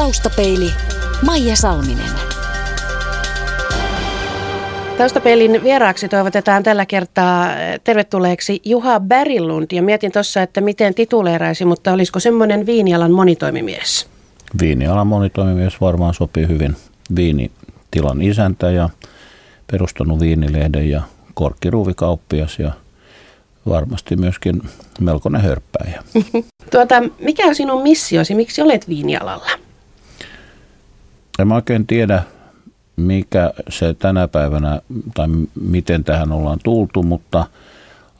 Taustapeili Maija Salminen. Taustapeilin vieraaksi toivotetaan tällä kertaa tervetulleeksi Juha Bärilund. Ja mietin tuossa, että miten tituleeraisi, mutta olisiko semmoinen viinialan monitoimimies? Viinialan monitoimimies varmaan sopii hyvin. Viinitilan isäntä ja perustanut viinilehden ja korkkiruuvikauppias ja varmasti myöskin melkoinen hörppäjä. tuota, mikä on sinun missiosi? Miksi olet viinialalla? En mä oikein tiedä, mikä se tänä päivänä tai miten tähän ollaan tultu, mutta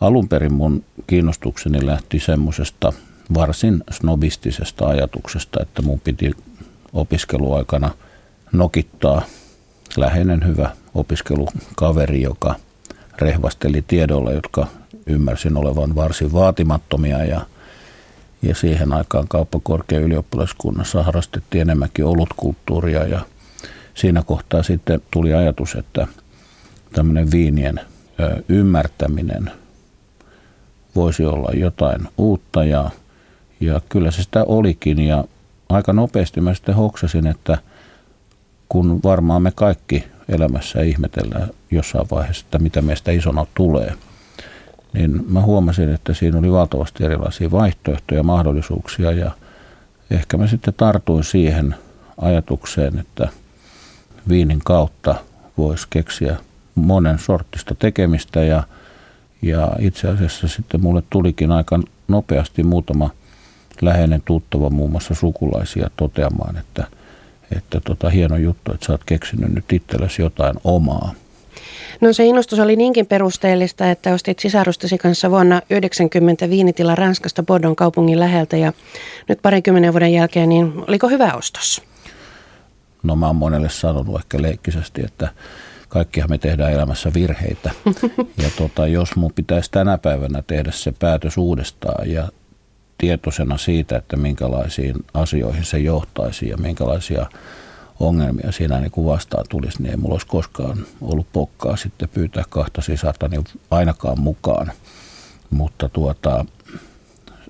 alun perin mun kiinnostukseni lähti semmoisesta varsin snobistisesta ajatuksesta, että mun piti opiskeluaikana nokittaa läheinen hyvä opiskelukaveri, joka rehvasteli tiedolla, jotka ymmärsin olevan varsin vaatimattomia ja, ja siihen aikaan kauppakorkean ylioppilaskunnassa harrastettiin enemmänkin olutkulttuuria ja siinä kohtaa sitten tuli ajatus, että tämmöinen viinien ymmärtäminen voisi olla jotain uutta ja, ja kyllä se sitä olikin ja aika nopeasti mä sitten hoksasin, että kun varmaan me kaikki elämässä ihmetellään jossain vaiheessa, että mitä meistä isona tulee, niin mä huomasin, että siinä oli valtavasti erilaisia vaihtoehtoja ja mahdollisuuksia ja ehkä mä sitten tartuin siihen ajatukseen, että viinin kautta voisi keksiä monen sortista tekemistä ja, ja itse asiassa sitten mulle tulikin aika nopeasti muutama läheinen tuttava muun muassa sukulaisia toteamaan, että, että tota, hieno juttu, että sä oot keksinyt nyt itsellesi jotain omaa. No se innostus oli niinkin perusteellista, että ostit sisarustasi kanssa vuonna 90 viinitila Ranskasta Bordon kaupungin läheltä ja nyt parikymmenen vuoden jälkeen, niin oliko hyvä ostos? No mä oon monelle sanonut ehkä leikkisesti, että kaikkihan me tehdään elämässä virheitä. Ja tota, jos mun pitäisi tänä päivänä tehdä se päätös uudestaan ja tietoisena siitä, että minkälaisiin asioihin se johtaisi ja minkälaisia ongelmia siinä niin kuin vastaan tulisi, niin ei mulla olisi koskaan ollut pokkaa sitten pyytää kahta sisarta niin ainakaan mukaan. Mutta tuota,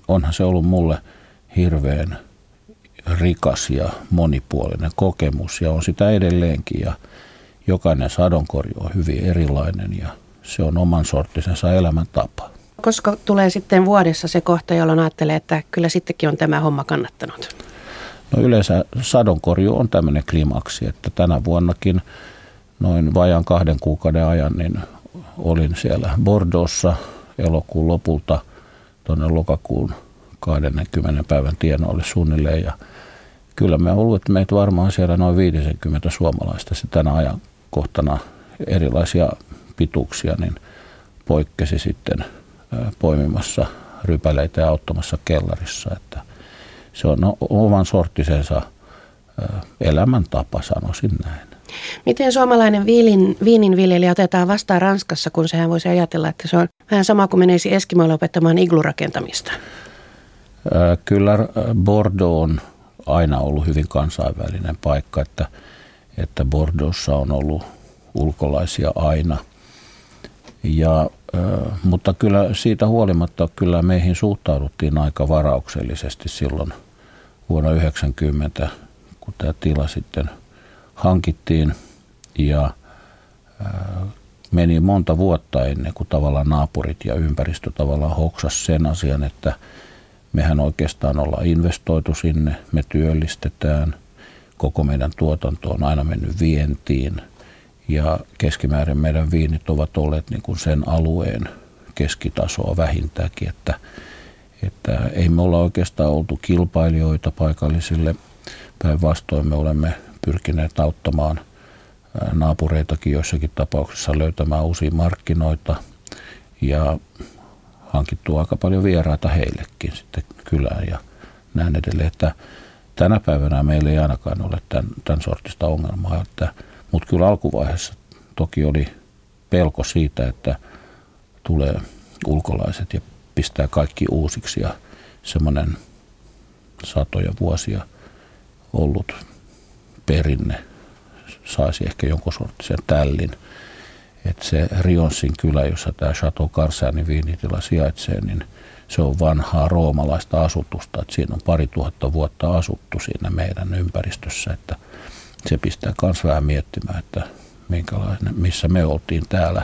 onhan se ollut mulle hirveän rikas ja monipuolinen kokemus ja on sitä edelleenkin ja jokainen sadonkorju on hyvin erilainen ja se on oman sorttisensa elämäntapa. Koska tulee sitten vuodessa se kohta, jolloin ajattelee, että kyllä sittenkin on tämä homma kannattanut? No yleensä sadonkorju on tämmöinen klimaksi, että tänä vuonnakin noin vajan kahden kuukauden ajan niin olin siellä Bordeauxssa elokuun lopulta tuonne lokakuun 20. päivän tienoille suunnilleen ja kyllä me ollut, että meitä varmaan siellä noin 50 suomalaista se tänä ajankohtana erilaisia pituuksia, niin poikkesi sitten poimimassa rypäleitä ja auttamassa kellarissa, että se on oman sorttisensa elämäntapa, sanoisin näin. Miten suomalainen viinin, viininviljelijä otetaan vastaan Ranskassa, kun sehän voisi ajatella, että se on vähän sama kuin menisi Eskimoille opettamaan iglurakentamista? Kyllä Bordeaux on aina ollut hyvin kansainvälinen paikka, että, että Bordeauxssa on ollut ulkolaisia aina. Ja, mutta kyllä siitä huolimatta kyllä meihin suhtauduttiin aika varauksellisesti silloin vuonna 1990, kun tämä tila sitten hankittiin. Ja meni monta vuotta ennen kuin tavallaan naapurit ja ympäristö tavallaan hoksas sen asian, että – Mehän oikeastaan ollaan investoitu sinne, me työllistetään, koko meidän tuotanto on aina mennyt vientiin ja keskimäärin meidän viinit ovat olleet niin kuin sen alueen keskitasoa vähintäänkin, että, että ei me olla oikeastaan oltu kilpailijoita paikallisille. Päinvastoin me olemme pyrkineet auttamaan naapureitakin joissakin tapauksissa löytämään uusia markkinoita ja hankittu aika paljon vieraita heillekin sitten kylään ja näin edelleen, että tänä päivänä meillä ei ainakaan ole tämän, tämän sortista ongelmaa, että, mutta kyllä alkuvaiheessa toki oli pelko siitä, että tulee ulkolaiset ja pistää kaikki uusiksi ja semmoinen satoja vuosia ollut perinne saisi ehkä jonkun sorttisen tällin. että se Rionssin kylä, jossa tämä Chateau Carsanin viinitila sijaitsee, niin se on vanhaa roomalaista asutusta. Että siinä on pari tuhatta vuotta asuttu siinä meidän ympäristössä, että se pistää myös vähän miettimään, että minkälainen, missä me oltiin täällä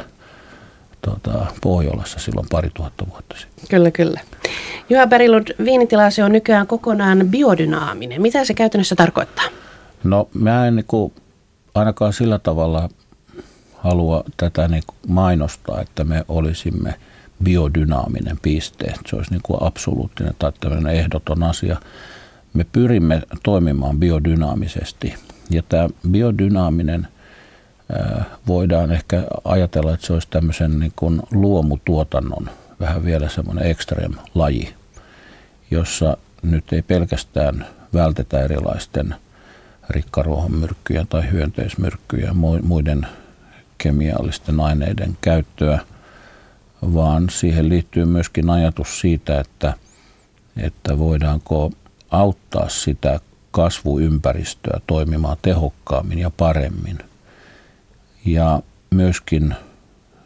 tuota, Pohjolassa silloin pari tuhatta vuotta sitten. Kyllä, kyllä. Juha Berilund, viinitilasi on nykyään kokonaan biodynaaminen. Mitä se käytännössä tarkoittaa? No mä en niin kuin, ainakaan sillä tavalla halua tätä niin kuin mainostaa, että me olisimme biodynaaminen piste. Se olisi niin kuin absoluuttinen tai tämmöinen ehdoton asia. Me pyrimme toimimaan biodynaamisesti. Ja tämä biodynaaminen voidaan ehkä ajatella, että se olisi tämmöisen niin kuin luomutuotannon vähän vielä semmoinen ekstrem laji, jossa nyt ei pelkästään vältetä erilaisten rikkaruohonmyrkkyjä tai hyönteismyrkkyjä muiden kemiallisten aineiden käyttöä, vaan siihen liittyy myöskin ajatus siitä, että, että voidaanko auttaa sitä kasvuympäristöä toimimaan tehokkaammin ja paremmin. Ja myöskin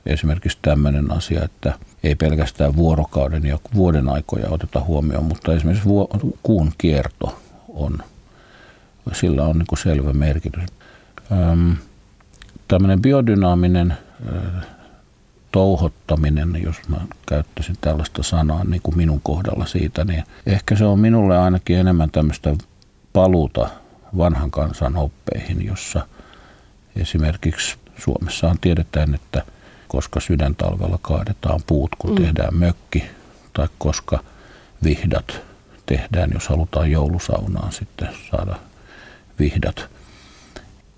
esimerkiksi tämmöinen asia, että ei pelkästään vuorokauden ja vuoden aikoja oteta huomioon, mutta esimerkiksi kuun kierto on, sillä on niin selvä merkitys. Öm, tämmöinen biodynaaminen touhottaminen, jos mä käyttäisin tällaista sanaa niin kuin minun kohdalla siitä, niin ehkä se on minulle ainakin enemmän tämmöistä paluuta vanhan kansan oppeihin, jossa esimerkiksi Suomessahan tiedetään, että koska sydäntalvella kaadetaan puut, kun mm. tehdään mökki, tai koska vihdat tehdään, jos halutaan joulusaunaan sitten saada vihdat.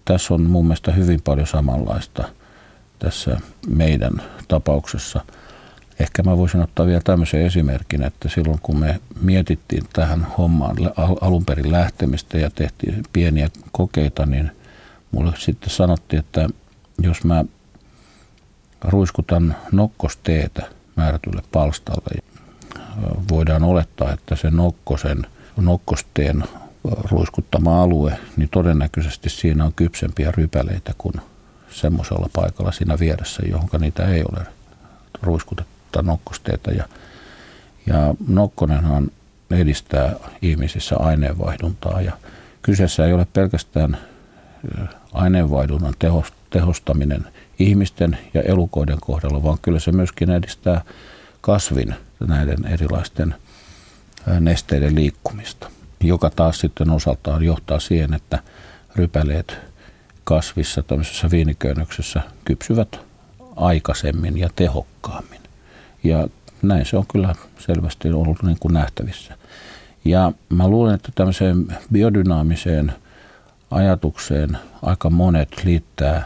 Tässä on mun mielestä hyvin paljon samanlaista tässä meidän tapauksessa. Ehkä mä voisin ottaa vielä tämmöisen esimerkin, että silloin kun me mietittiin tähän hommaan alun perin lähtemistä ja tehtiin pieniä kokeita, niin mulle sitten sanottiin, että jos mä ruiskutan nokkosteetä määrätylle palstalle, voidaan olettaa, että se nokkosen, nokkosteen ruiskuttama alue, niin todennäköisesti siinä on kypsempiä rypäleitä kuin semmoisella paikalla siinä vieressä, johon niitä ei ole ruiskutetta nokkosteita. Ja, ja nokkonenhan edistää ihmisissä aineenvaihduntaa ja kyseessä ei ole pelkästään aineenvaihdunnan tehostaminen ihmisten ja elukoiden kohdalla, vaan kyllä se myöskin edistää kasvin näiden erilaisten nesteiden liikkumista, joka taas sitten osaltaan johtaa siihen, että rypäleet kasvissa tämmöisessä viiniköynnöksessä kypsyvät aikaisemmin ja tehokkaammin. Ja näin se on kyllä selvästi ollut niin kuin nähtävissä. Ja mä luulen, että tämmöiseen biodynaamiseen ajatukseen aika monet liittää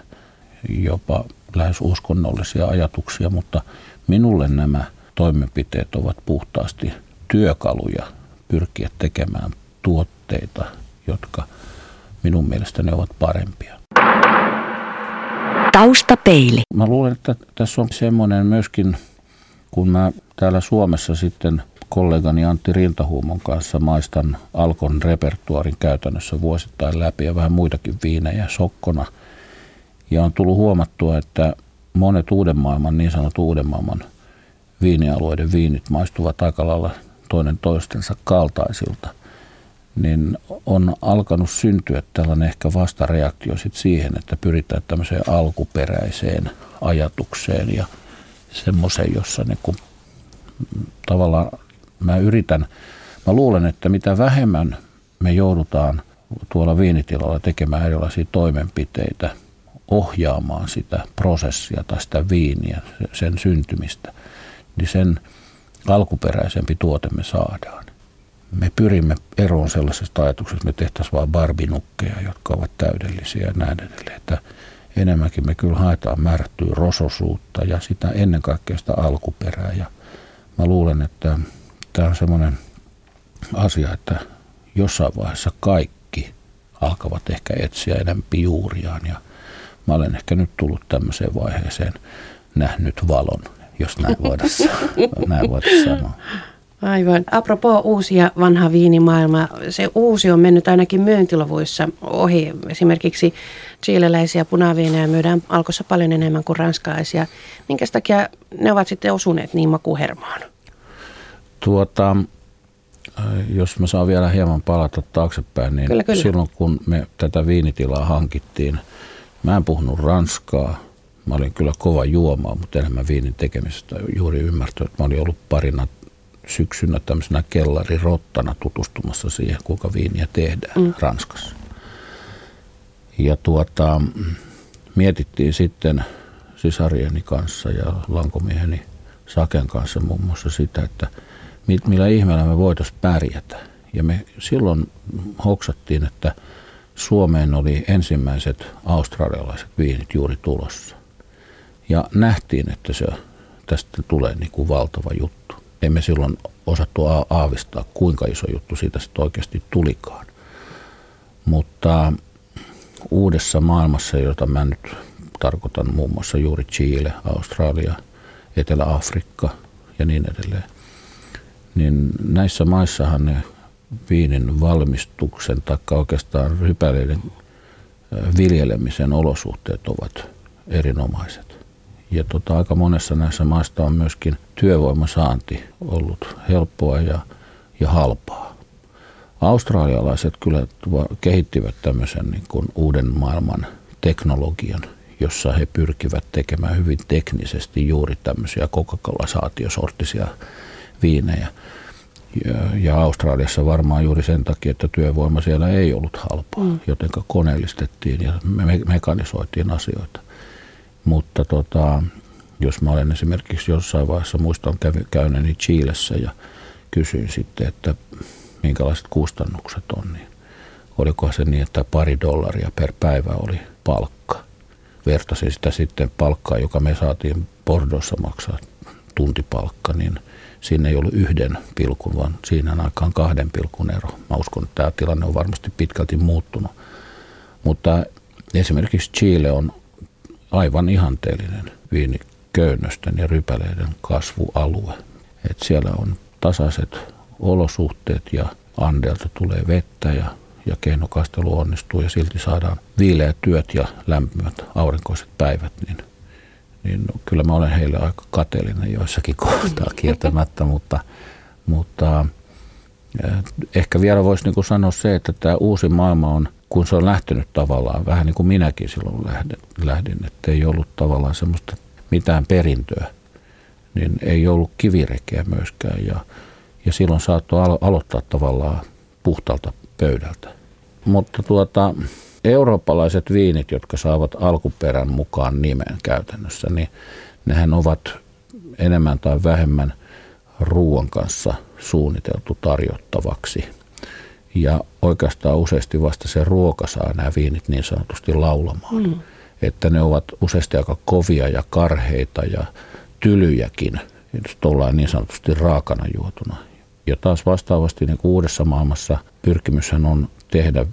jopa lähes uskonnollisia ajatuksia, mutta minulle nämä toimenpiteet ovat puhtaasti työkaluja pyrkiä tekemään tuotteita, jotka minun mielestäni ovat parempia. Taustapeili. Mä luulen, että tässä on semmoinen myöskin, kun mä täällä Suomessa sitten kollegani Antti Rintahuumon kanssa maistan Alkon repertuarin käytännössä vuosittain läpi ja vähän muitakin viinejä sokkona. Ja on tullut huomattua, että monet uuden maailman, niin sanotut uuden maailman viinialueiden viinit maistuvat aika lailla toinen toistensa kaltaisilta – niin on alkanut syntyä tällainen ehkä vastareaktio sit siihen, että pyritään tämmöiseen alkuperäiseen ajatukseen ja semmoiseen, jossa niin kuin, tavallaan mä yritän, mä luulen, että mitä vähemmän me joudutaan tuolla viinitilalla tekemään erilaisia toimenpiteitä, ohjaamaan sitä prosessia tai sitä viiniä, sen syntymistä, niin sen alkuperäisempi tuote me saadaan me pyrimme eroon sellaisesta ajatuksesta, että me tehtäisiin vain barbinukkeja, jotka ovat täydellisiä ja näin edelleen. Että enemmänkin me kyllä haetaan määrättyä rososuutta ja sitä ennen kaikkea sitä alkuperää. Ja mä luulen, että tämä on semmoinen asia, että jossain vaiheessa kaikki alkavat ehkä etsiä enempi juuriaan. Ja mä olen ehkä nyt tullut tämmöiseen vaiheeseen nähnyt valon, jos näin voidaan, näin voidaan sanoa. Aivan. Apropo uusi ja vanha viinimaailma, se uusi on mennyt ainakin myyntiluvuissa ohi. Esimerkiksi chileläisiä punaviinejä myydään alkossa paljon enemmän kuin ranskalaisia. Minkä takia ne ovat sitten osuneet niin makuhermoon? Tuota, jos mä saan vielä hieman palata taaksepäin, niin kyllä, kyllä. silloin kun me tätä viinitilaa hankittiin, mä en puhunut ranskaa. Mä olin kyllä kova juomaa, mutta enemmän viinin tekemisestä juuri ymmärtänyt. Mä olin ollut parina syksynä tämmöisenä kellarirottana tutustumassa siihen, kuinka viiniä tehdään mm. Ranskassa. Ja tuota, mietittiin sitten sisarieni kanssa ja lankomieheni Saken kanssa muun muassa sitä, että millä ihmeellä me voitaisiin pärjätä. Ja me silloin hoksattiin, että Suomeen oli ensimmäiset australialaiset viinit juuri tulossa. Ja nähtiin, että se, tästä tulee niin kuin valtava juttu emme silloin osattu aavistaa, kuinka iso juttu siitä sitten oikeasti tulikaan. Mutta uudessa maailmassa, jota mä nyt tarkoitan muun muassa juuri Chile, Australia, Etelä-Afrikka ja niin edelleen, niin näissä maissahan ne viinin valmistuksen tai oikeastaan rypäleiden viljelemisen olosuhteet ovat erinomaiset. Ja tota, aika monessa näissä maista on myöskin työvoimasaanti ollut helppoa ja, ja halpaa. Australialaiset kyllä kehittivät tämmöisen niin kuin uuden maailman teknologian, jossa he pyrkivät tekemään hyvin teknisesti juuri tämmöisiä Coca-Cola-saatiosorttisia viinejä. Ja, ja Australiassa varmaan juuri sen takia, että työvoima siellä ei ollut halpaa, mm. joten koneellistettiin ja me- mekanisoitiin asioita. Mutta tota, jos mä olen esimerkiksi jossain vaiheessa, muistan käyneeni Chiilessä ja kysyin sitten, että minkälaiset kustannukset on, niin olikohan se niin, että pari dollaria per päivä oli palkka. Vertasin sitä sitten palkkaa, joka me saatiin Bordossa maksaa tuntipalkka, niin siinä ei ollut yhden pilkun, vaan siinä aikaan kahden pilkun ero. Mä uskon, että tämä tilanne on varmasti pitkälti muuttunut. Mutta esimerkiksi Chile on aivan ihanteellinen viiniköynnösten ja rypäleiden kasvualue. Et siellä on tasaiset olosuhteet ja Andelta tulee vettä ja, ja keinokastelu onnistuu ja silti saadaan viileät työt ja lämpimät aurinkoiset päivät, niin, niin kyllä mä olen heille aika kateellinen joissakin kohtaa kieltämättä, mutta, mutta eh, ehkä vielä voisi niin sanoa se, että tämä uusi maailma on kun se on lähtenyt tavallaan, vähän niin kuin minäkin silloin lähdin, lähdin että ei ollut tavallaan semmoista mitään perintöä, niin ei ollut kivirekeä myöskään ja, ja silloin saattoi alo- aloittaa tavallaan puhtalta pöydältä. Mutta tuota, eurooppalaiset viinit, jotka saavat alkuperän mukaan nimen käytännössä, niin nehän ovat enemmän tai vähemmän ruoan kanssa suunniteltu tarjottavaksi – ja oikeastaan useasti vasta se ruoka saa nämä viinit niin sanotusti laulamaan. Mm. Että ne ovat useasti aika kovia ja karheita ja tylyjäkin, jos ollaan niin sanotusti raakana juotuna. Ja taas vastaavasti niin kuin uudessa maailmassa pyrkimyshän on tehdä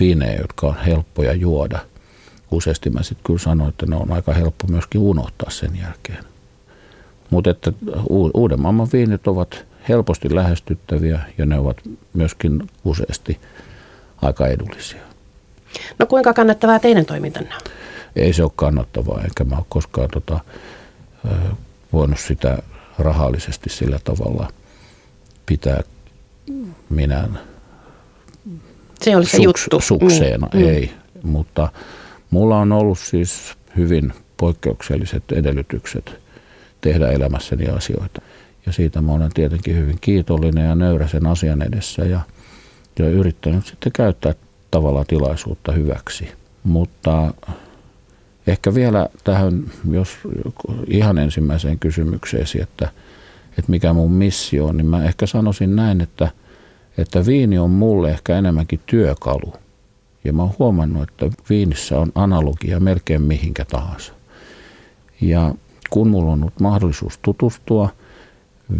viinejä, jotka on helppoja juoda. Useasti mä sitten kyllä sanoin, että ne on aika helppo myöskin unohtaa sen jälkeen. Mutta että uuden maailman viinit ovat helposti lähestyttäviä ja ne ovat myöskin useasti aika edullisia. No kuinka kannattavaa teidän toimintanne Ei se ole kannattavaa, enkä mä ole koskaan tota, voinut sitä rahallisesti sillä tavalla pitää minään se oli se suks, juttu. sukseena. Mm. Ei, mutta mulla on ollut siis hyvin poikkeukselliset edellytykset tehdä elämässäni asioita. Ja siitä mä olen tietenkin hyvin kiitollinen ja nöyrä sen asian edessä ja, ja yrittänyt sitten käyttää tavallaan tilaisuutta hyväksi. Mutta ehkä vielä tähän, jos ihan ensimmäiseen kysymykseesi, että, että mikä mun missio on, niin mä ehkä sanoisin näin, että, että viini on mulle ehkä enemmänkin työkalu. Ja mä oon huomannut, että viinissä on analogia melkein mihinkä tahansa. Ja kun mulla on ollut mahdollisuus tutustua –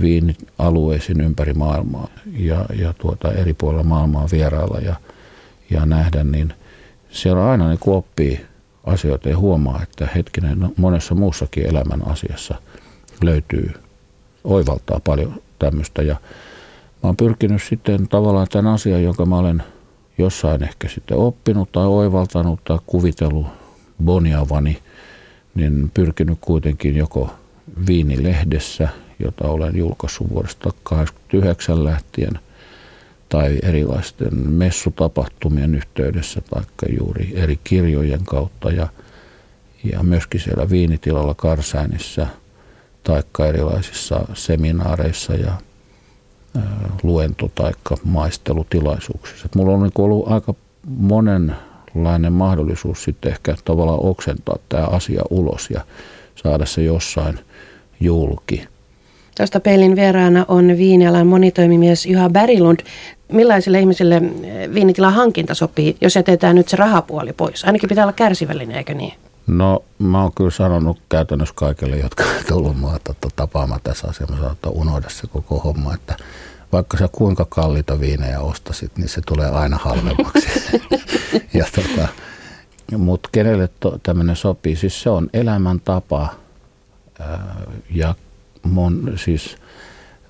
viinialueisiin ympäri maailmaa ja, ja tuota, eri puolilla maailmaa vierailla ja, ja nähdä, niin siellä aina niin oppii asioita ja huomaa, että hetkinen, no monessa muussakin elämän asiassa löytyy oivaltaa paljon tämmöistä. Ja mä oon pyrkinyt sitten tavallaan tämän asian, jonka mä olen jossain ehkä sitten oppinut tai oivaltanut tai kuvitellut boniavani, niin pyrkinyt kuitenkin joko Viinilehdessä, jota olen julkaissut vuodesta 1989 lähtien, tai erilaisten messutapahtumien yhteydessä, tai juuri eri kirjojen kautta, ja, ja myöskin siellä viinitilalla Karsäinissä, taikka erilaisissa seminaareissa ja luento- tai maistelutilaisuuksissa. Et mulla on niin ollut aika monenlainen mahdollisuus sitten ehkä tavallaan oksentaa tämä asia ulos ja saada se jossain julki. Tuosta peilin vieraana on viinialan monitoimimies Juha Berilund. Millaisille ihmisille viinitilan hankinta sopii, jos jätetään nyt se rahapuoli pois? Ainakin pitää olla kärsivällinen, eikö niin? No mä oon kyllä sanonut käytännössä kaikille, jotka on tullut mua tapaamaan tässä asiassa, mä sanon, että unohda se koko homma, että vaikka sä kuinka kalliita viinejä ostasit, niin se tulee aina halvemmaksi. ja tota, mutta kenelle to, tämmöinen sopii? Siis se on elämäntapa ja mon, siis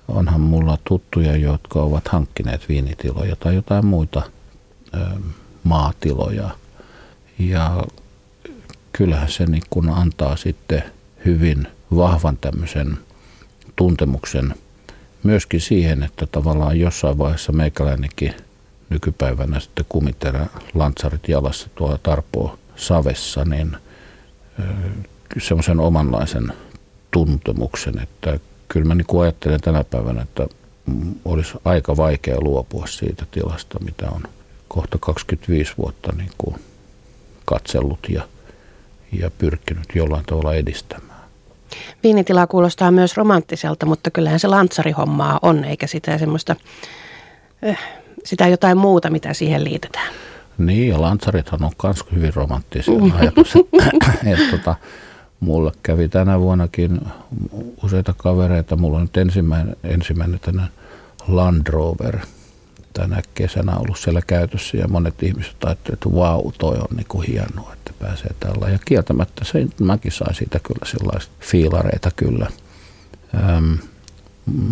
onhan mulla tuttuja, jotka ovat hankkineet viinitiloja tai jotain muita ää, maatiloja. Ja kyllähän se niin kun antaa sitten hyvin vahvan tämmöisen tuntemuksen myöskin siihen, että tavallaan jossain vaiheessa meikäläinenkin nykypäivänä sitten kumiterä lantsarit jalassa tuolla Tarpoo savessa, niin semmoisen omanlaisen tuntemuksen, että kyllä mä niin ajattelen tänä päivänä, että olisi aika vaikea luopua siitä tilasta, mitä on kohta 25 vuotta niin kuin katsellut ja ja pyrkinyt jollain tavalla edistämään. Viinitila kuulostaa myös romanttiselta, mutta kyllähän se lantsarihommaa on, eikä sitä semmoista, äh, sitä jotain muuta, mitä siihen liitetään. Niin, ja lantsarithan on myös hyvin romanttisia ajatus. että, tota, mulla kävi tänä vuonnakin useita kavereita. Mulla on nyt ensimmäinen, ensimmäinen tänä Land Rover tänä kesänä ollut siellä käytössä ja monet ihmiset ajattelevat, että vau, toi on niin kuin hienoa pääsee tällä. Ja kieltämättä se, mäkin sain siitä kyllä sellaista fiilareita kyllä. Ähm,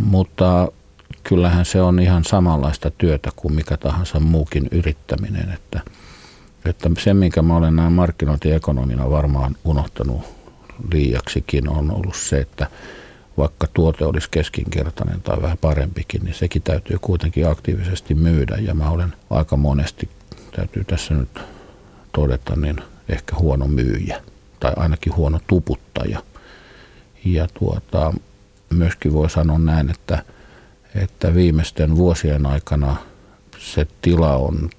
mutta kyllähän se on ihan samanlaista työtä kuin mikä tahansa muukin yrittäminen. Että, että se, minkä mä olen näin markkinointiekonomina varmaan unohtanut liiaksikin, on ollut se, että vaikka tuote olisi keskinkertainen tai vähän parempikin, niin sekin täytyy kuitenkin aktiivisesti myydä. Ja mä olen aika monesti, täytyy tässä nyt todeta, niin ehkä huono myyjä tai ainakin huono tuputtaja. Ja tuota, myöskin voi sanoa näin, että, että viimeisten vuosien aikana se tila on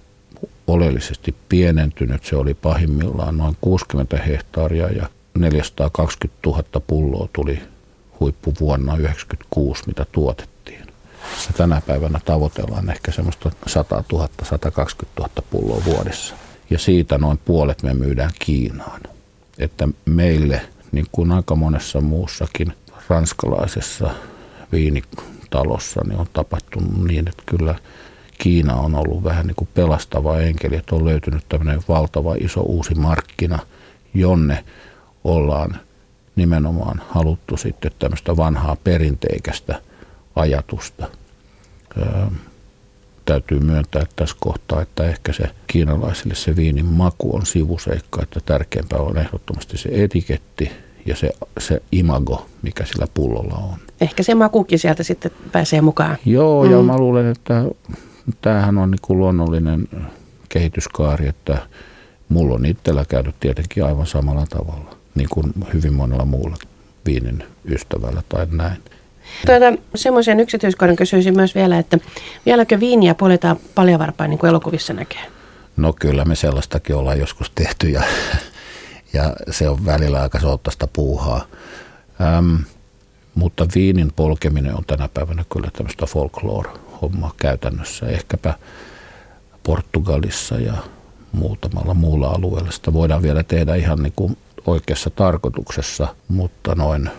oleellisesti pienentynyt. Se oli pahimmillaan noin 60 hehtaaria ja 420 000 pulloa tuli huippuvuonna 1996, mitä tuotettiin. Ja tänä päivänä tavoitellaan ehkä semmoista 100 000, 120 000 pulloa vuodessa ja siitä noin puolet me myydään Kiinaan. Että meille, niin kuin aika monessa muussakin ranskalaisessa viinitalossa, niin on tapahtunut niin, että kyllä Kiina on ollut vähän niin kuin pelastava enkeli, että on löytynyt tämmöinen valtava iso uusi markkina, jonne ollaan nimenomaan haluttu sitten tämmöistä vanhaa perinteikästä ajatusta täytyy myöntää tässä kohtaa, että ehkä se kiinalaisille se viinin maku on sivuseikka, että tärkeämpää on ehdottomasti se etiketti ja se, se imago, mikä sillä pullolla on. Ehkä se makukin sieltä sitten pääsee mukaan. Joo, ja mm. mä luulen, että tämähän on niin kuin luonnollinen kehityskaari, että mulla on itsellä käynyt tietenkin aivan samalla tavalla, niin kuin hyvin monella muulla viinin ystävällä tai näin. Tuota, semmoisen yksityiskohdan kysyisin myös vielä, että vieläkö viiniä poljetaan paljavarpain niin kuin elokuvissa näkee? No kyllä me sellaistakin ollaan joskus tehty ja, ja se on välillä aika soottaista puuhaa. Ähm, mutta viinin polkeminen on tänä päivänä kyllä tämmöistä folklore-hommaa käytännössä. Ehkäpä Portugalissa ja muutamalla muulla alueella. Sitä voidaan vielä tehdä ihan niin kuin oikeassa tarkoituksessa, mutta noin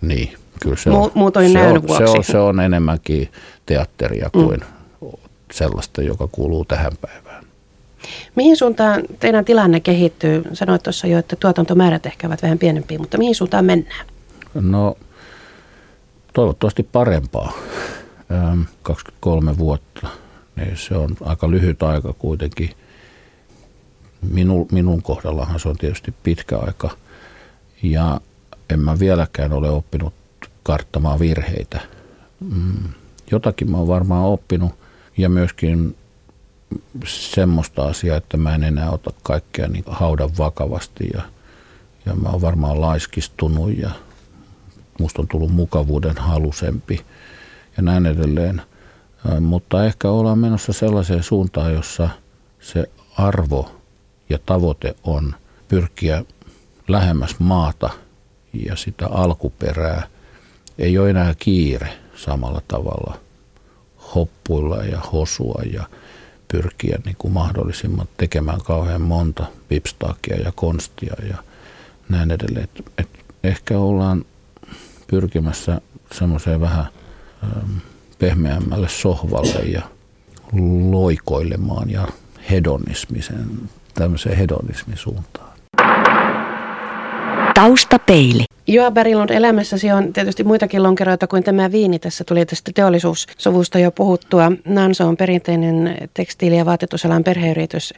niin, kyllä se on, Muutoin se, on, se, on, se on enemmänkin teatteria mm. kuin mm. sellaista, joka kuuluu tähän päivään. Mihin suuntaan teidän tilanne kehittyy? Sanoit tuossa jo, että tuotantomäärät ehkä ovat vähän pienempiä, mutta mihin suuntaan mennään? No toivottavasti parempaa. 23 vuotta, niin se on aika lyhyt aika kuitenkin. Minun, minun kohdallahan se on tietysti pitkä aika. Ja en mä vieläkään ole oppinut karttamaan virheitä. Mm, jotakin mä oon varmaan oppinut ja myöskin semmoista asiaa, että mä en enää ota kaikkea niin haudan vakavasti ja, ja mä oon varmaan laiskistunut ja musta on tullut mukavuuden halusempi ja näin edelleen. Mutta ehkä ollaan menossa sellaiseen suuntaan, jossa se arvo ja tavoite on pyrkiä lähemmäs maata ja sitä alkuperää. Ei ole enää kiire samalla tavalla hoppuilla ja hosua ja pyrkiä niin kuin mahdollisimman tekemään kauhean monta pipstaakia ja konstia ja näin edelleen. Et, et ehkä ollaan pyrkimässä semmoiseen vähän ähm, pehmeämmälle sohvalle ja loikoilemaan ja hedonismisen, tämmöiseen hedonismin suuntaan. Taustapeili. Joa Berilund, elämässäsi on tietysti muitakin lonkeroita kuin tämä viini. Tässä tuli tästä teollisuussovusta jo puhuttua. Nanso on perinteinen tekstiili- ja vaatetusalan perheyritys,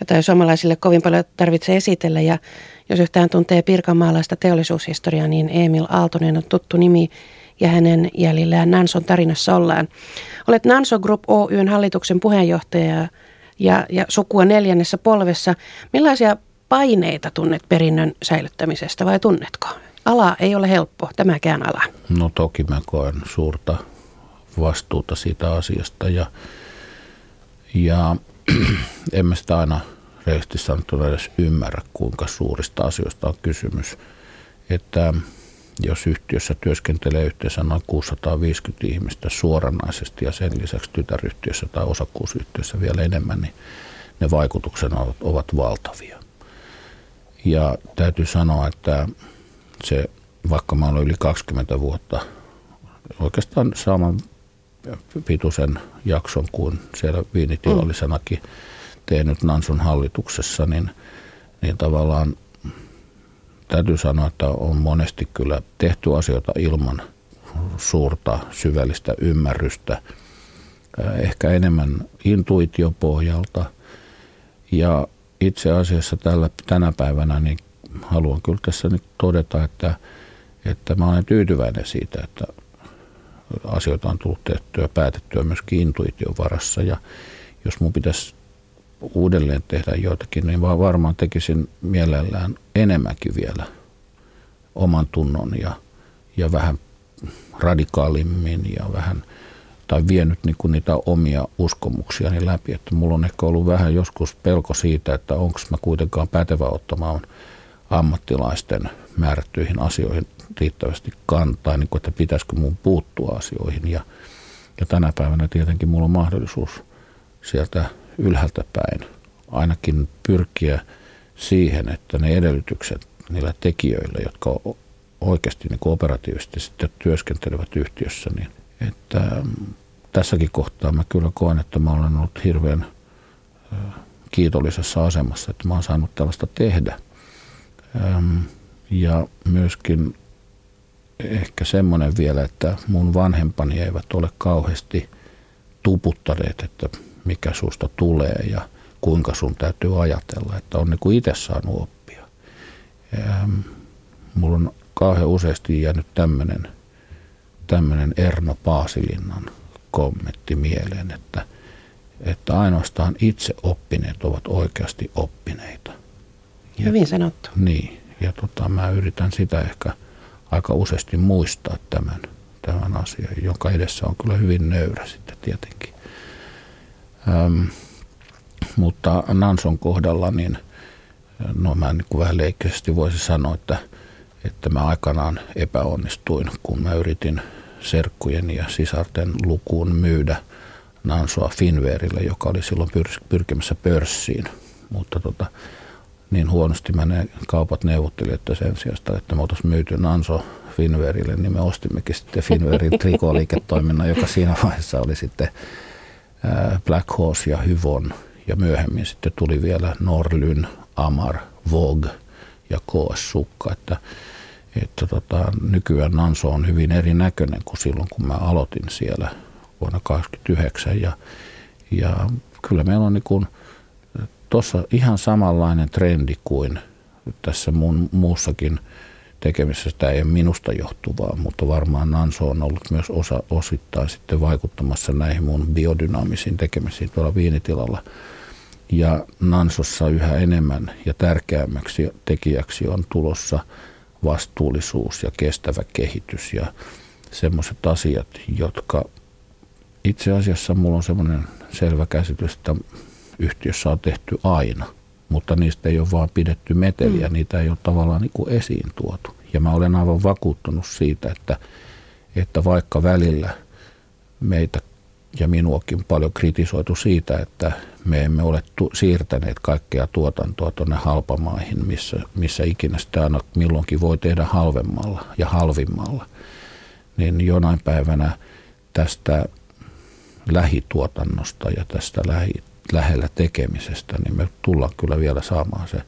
jota ei suomalaisille kovin paljon tarvitse esitellä. Ja jos yhtään tuntee pirkanmaalaista teollisuushistoriaa, niin Emil Aaltonen on tuttu nimi ja hänen jäljillään Nanson tarinassa ollaan. Olet Nanso Group Oyn hallituksen puheenjohtaja ja, ja sukua neljännessä polvessa. Millaisia paineita tunnet perinnön säilyttämisestä vai tunnetko? Ala ei ole helppo, tämäkään ala. No toki mä koen suurta vastuuta siitä asiasta ja, ja en mä sitä aina rehellisesti sanottuna edes ymmärrä, kuinka suurista asioista on kysymys. Että jos yhtiössä työskentelee yhteensä noin 650 ihmistä suoranaisesti ja sen lisäksi tytäryhtiössä tai osakkuusyhtiössä vielä enemmän, niin ne vaikutukset ovat, ovat valtavia. Ja täytyy sanoa, että se, vaikka mä olen yli 20 vuotta oikeastaan saman pituisen jakson kuin siellä viinitilallisenakin tehnyt Nanson hallituksessa, niin, niin tavallaan täytyy sanoa, että on monesti kyllä tehty asioita ilman suurta syvällistä ymmärrystä, ehkä enemmän intuitiopohjalta. Ja itse asiassa tällä, tänä päivänä niin haluan kyllä tässä nyt todeta, että, että mä olen tyytyväinen siitä, että asioita on tullut tehtyä, päätettyä myöskin intuition varassa. Ja jos mun pitäisi uudelleen tehdä joitakin, niin vaan varmaan tekisin mielellään enemmänkin vielä oman tunnon ja, ja vähän radikaalimmin ja vähän tai vienyt niin kuin niitä omia uskomuksiani läpi. Että mulla on ehkä ollut vähän joskus pelko siitä, että onko mä kuitenkaan pätevä ottamaan ammattilaisten määrättyihin asioihin riittävästi kantaa, niin kuin, että pitäisikö mun puuttua asioihin. Ja, ja tänä päivänä tietenkin mulla on mahdollisuus sieltä ylhäältä päin ainakin pyrkiä siihen, että ne edellytykset niillä tekijöillä, jotka oikeasti niin operatiivisesti sitten työskentelevät yhtiössä, niin että mm, tässäkin kohtaa mä kyllä koen, että mä olen ollut hirveän kiitollisessa asemassa, että mä oon saanut tällaista tehdä. Ja myöskin ehkä semmoinen vielä, että mun vanhempani eivät ole kauheasti tuputtaneet, että mikä susta tulee ja kuinka sun täytyy ajatella, että on niin itse saanut oppia. Mulla on kauhean useasti jäänyt tämmöinen tämmöinen Erno Paasilinnan kommentti mieleen, että, että ainoastaan itse oppineet ovat oikeasti oppineita. Ja, Hyvin sanottu. Niin, ja tota, mä yritän sitä ehkä aika useasti muistaa tämän, tämän asian, jonka edessä on kyllä hyvin nöyrä sitten tietenkin. Öm, mutta Nanson kohdalla, niin no mä niin kuin vähän leikkisesti voisin sanoa, että, että mä aikanaan epäonnistuin, kun mä yritin serkkujen ja sisarten lukuun myydä Nansoa Finverille, joka oli silloin pyr- pyrkimässä pörssiin. Mutta tota, niin huonosti mä ne kaupat neuvotteli, että sen sijasta, että me oltaisiin myyty Nanso Finverille, niin me ostimmekin sitten Finverin trikoliiketoiminnan, joka siinä vaiheessa oli sitten Black Horse ja Hyvon. Ja myöhemmin sitten tuli vielä Norlyn, Amar, Vogue ja KS Sukka. Että, että tota, nykyään Nanso on hyvin erinäköinen kuin silloin, kun mä aloitin siellä vuonna 1989. Ja, ja kyllä meillä on niin tuossa ihan samanlainen trendi kuin tässä mun muussakin tekemisessä. Tämä ei ole minusta johtuvaa, mutta varmaan Nanso on ollut myös osa, osittain sitten vaikuttamassa näihin mun biodynaamisiin tekemisiin tuolla viinitilalla. Ja Nansossa yhä enemmän ja tärkeämmäksi tekijäksi on tulossa – vastuullisuus ja kestävä kehitys ja semmoiset asiat, jotka itse asiassa mulla on semmoinen selvä käsitys, että yhtiössä on tehty aina, mutta niistä ei ole vaan pidetty meteliä, mm. niitä ei ole tavallaan niin kuin esiin tuotu. Ja mä olen aivan vakuuttunut siitä, että, että vaikka välillä meitä ja minuakin paljon kritisoitu siitä, että me emme ole tu- siirtäneet kaikkea tuotantoa tuonne halpamaihin, missä, missä ikinä sitä aina milloinkin voi tehdä halvemmalla ja halvimmalla. Niin jonain päivänä tästä lähituotannosta ja tästä lähi, lähellä tekemisestä, niin me tullaan kyllä vielä saamaan se,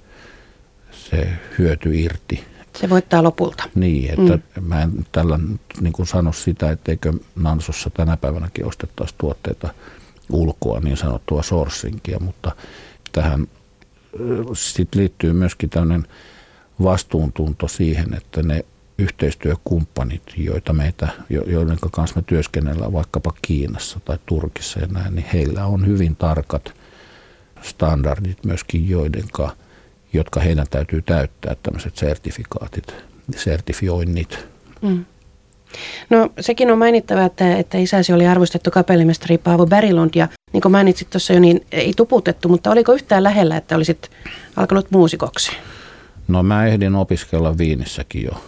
se hyöty irti se voittaa lopulta. Niin, että mm. mä en tällä niin kuin sano sitä, etteikö Nansossa tänä päivänäkin ostettaisi tuotteita ulkoa, niin sanottua sourcingia, mutta tähän sit liittyy myöskin tämmöinen vastuuntunto siihen, että ne yhteistyökumppanit, joita meitä, joiden kanssa me työskennellään vaikkapa Kiinassa tai Turkissa ja näin, niin heillä on hyvin tarkat standardit myöskin, joidenka – jotka heidän täytyy täyttää, tämmöiset sertifikaatit, sertifioinnit. Mm. No sekin on mainittava, että, että isäsi oli arvostettu kapellimestari Paavo Berilund ja niin kuin mainitsit tuossa jo, niin ei tuputettu, mutta oliko yhtään lähellä, että olisit alkanut muusikoksi? No mä ehdin opiskella Viinissäkin jo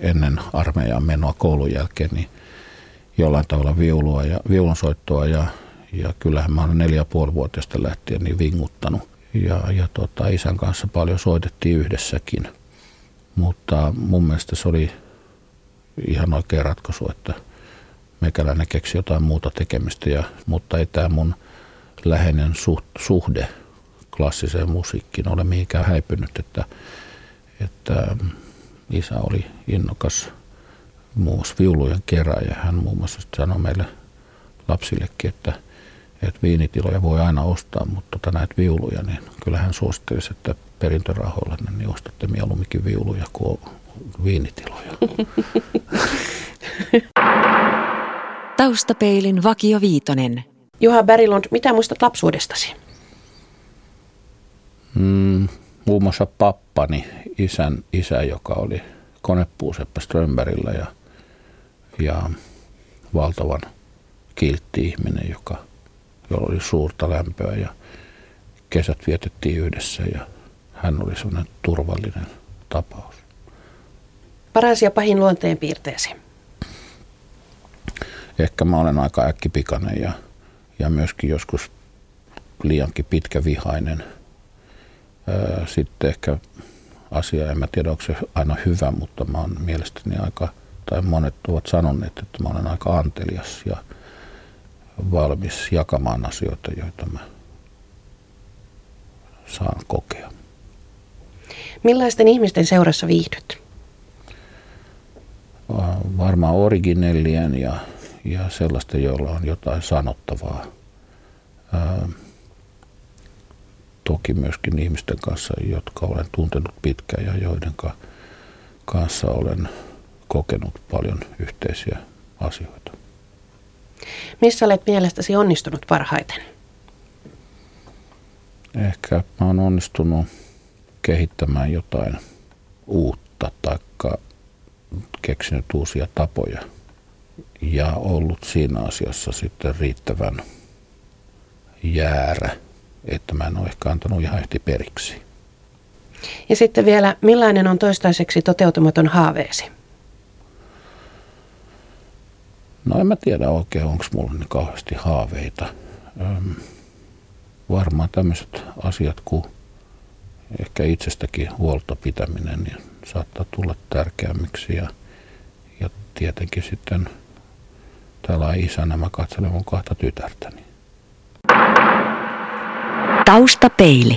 ennen armeijan menoa koulun jälkeen, niin jollain tavalla viulua ja viulunsoittoa ja, ja kyllähän mä olen neljä puoli lähtien niin vinguttanut ja, ja tota, isän kanssa paljon soitettiin yhdessäkin. Mutta mun mielestä se oli ihan oikea ratkaisu, että meikäläinen keksi jotain muuta tekemistä, ja, mutta ei tämä mun läheinen suht, suhde klassiseen musiikkiin ole mihinkään häipynyt, että, että isä oli innokas muun muassa viulujen kerääjä. Hän muun muassa sanoi meille lapsillekin, että – että viinitiloja voi aina ostaa, mutta tota näitä viuluja, niin kyllähän suosittelisi, että perintörahoilla niin ostatte mieluumminkin viuluja kuin viinitiloja. Taustapeilin Vakio Viitonen. Juha Berilund, mitä muistat lapsuudestasi? Mm, muun muassa pappani, isän isä, joka oli konepuuseppä Strömberillä ja, ja valtavan kiltti ihminen, joka – jolla oli suurta lämpöä ja kesät vietettiin yhdessä ja hän oli sellainen turvallinen tapaus. Paras ja pahin luonteen piirteesi? Ehkä mä olen aika äkkipikainen ja, ja myöskin joskus liiankin pitkä vihainen. Sitten ehkä asia, en mä tiedä onko se aina hyvä, mutta mä oon mielestäni aika, tai monet ovat sanoneet, että mä olen aika antelias ja – valmis jakamaan asioita, joita mä saan kokea. Millaisten ihmisten seurassa viihdyt? Varmaan originellien ja, ja sellaisten, joilla on jotain sanottavaa. Ää, toki myöskin ihmisten kanssa, jotka olen tuntenut pitkään ja joiden kanssa olen kokenut paljon yhteisiä asioita. Missä olet mielestäsi onnistunut parhaiten? Ehkä mä oon onnistunut kehittämään jotain uutta tai keksinyt uusia tapoja ja ollut siinä asiassa sitten riittävän jäärä, että mä en ole ehkä antanut ihan ehti periksi. Ja sitten vielä, millainen on toistaiseksi toteutumaton haaveesi? No en mä tiedä oikein, onko mulla niin kauheasti haaveita. Öm, varmaan tämmöiset asiat kuin ehkä itsestäkin huolta pitäminen niin saattaa tulla tärkeämmiksi ja, ja tietenkin sitten täällä isänä mä katselen mun kahta tytärtäni. Taustapeili.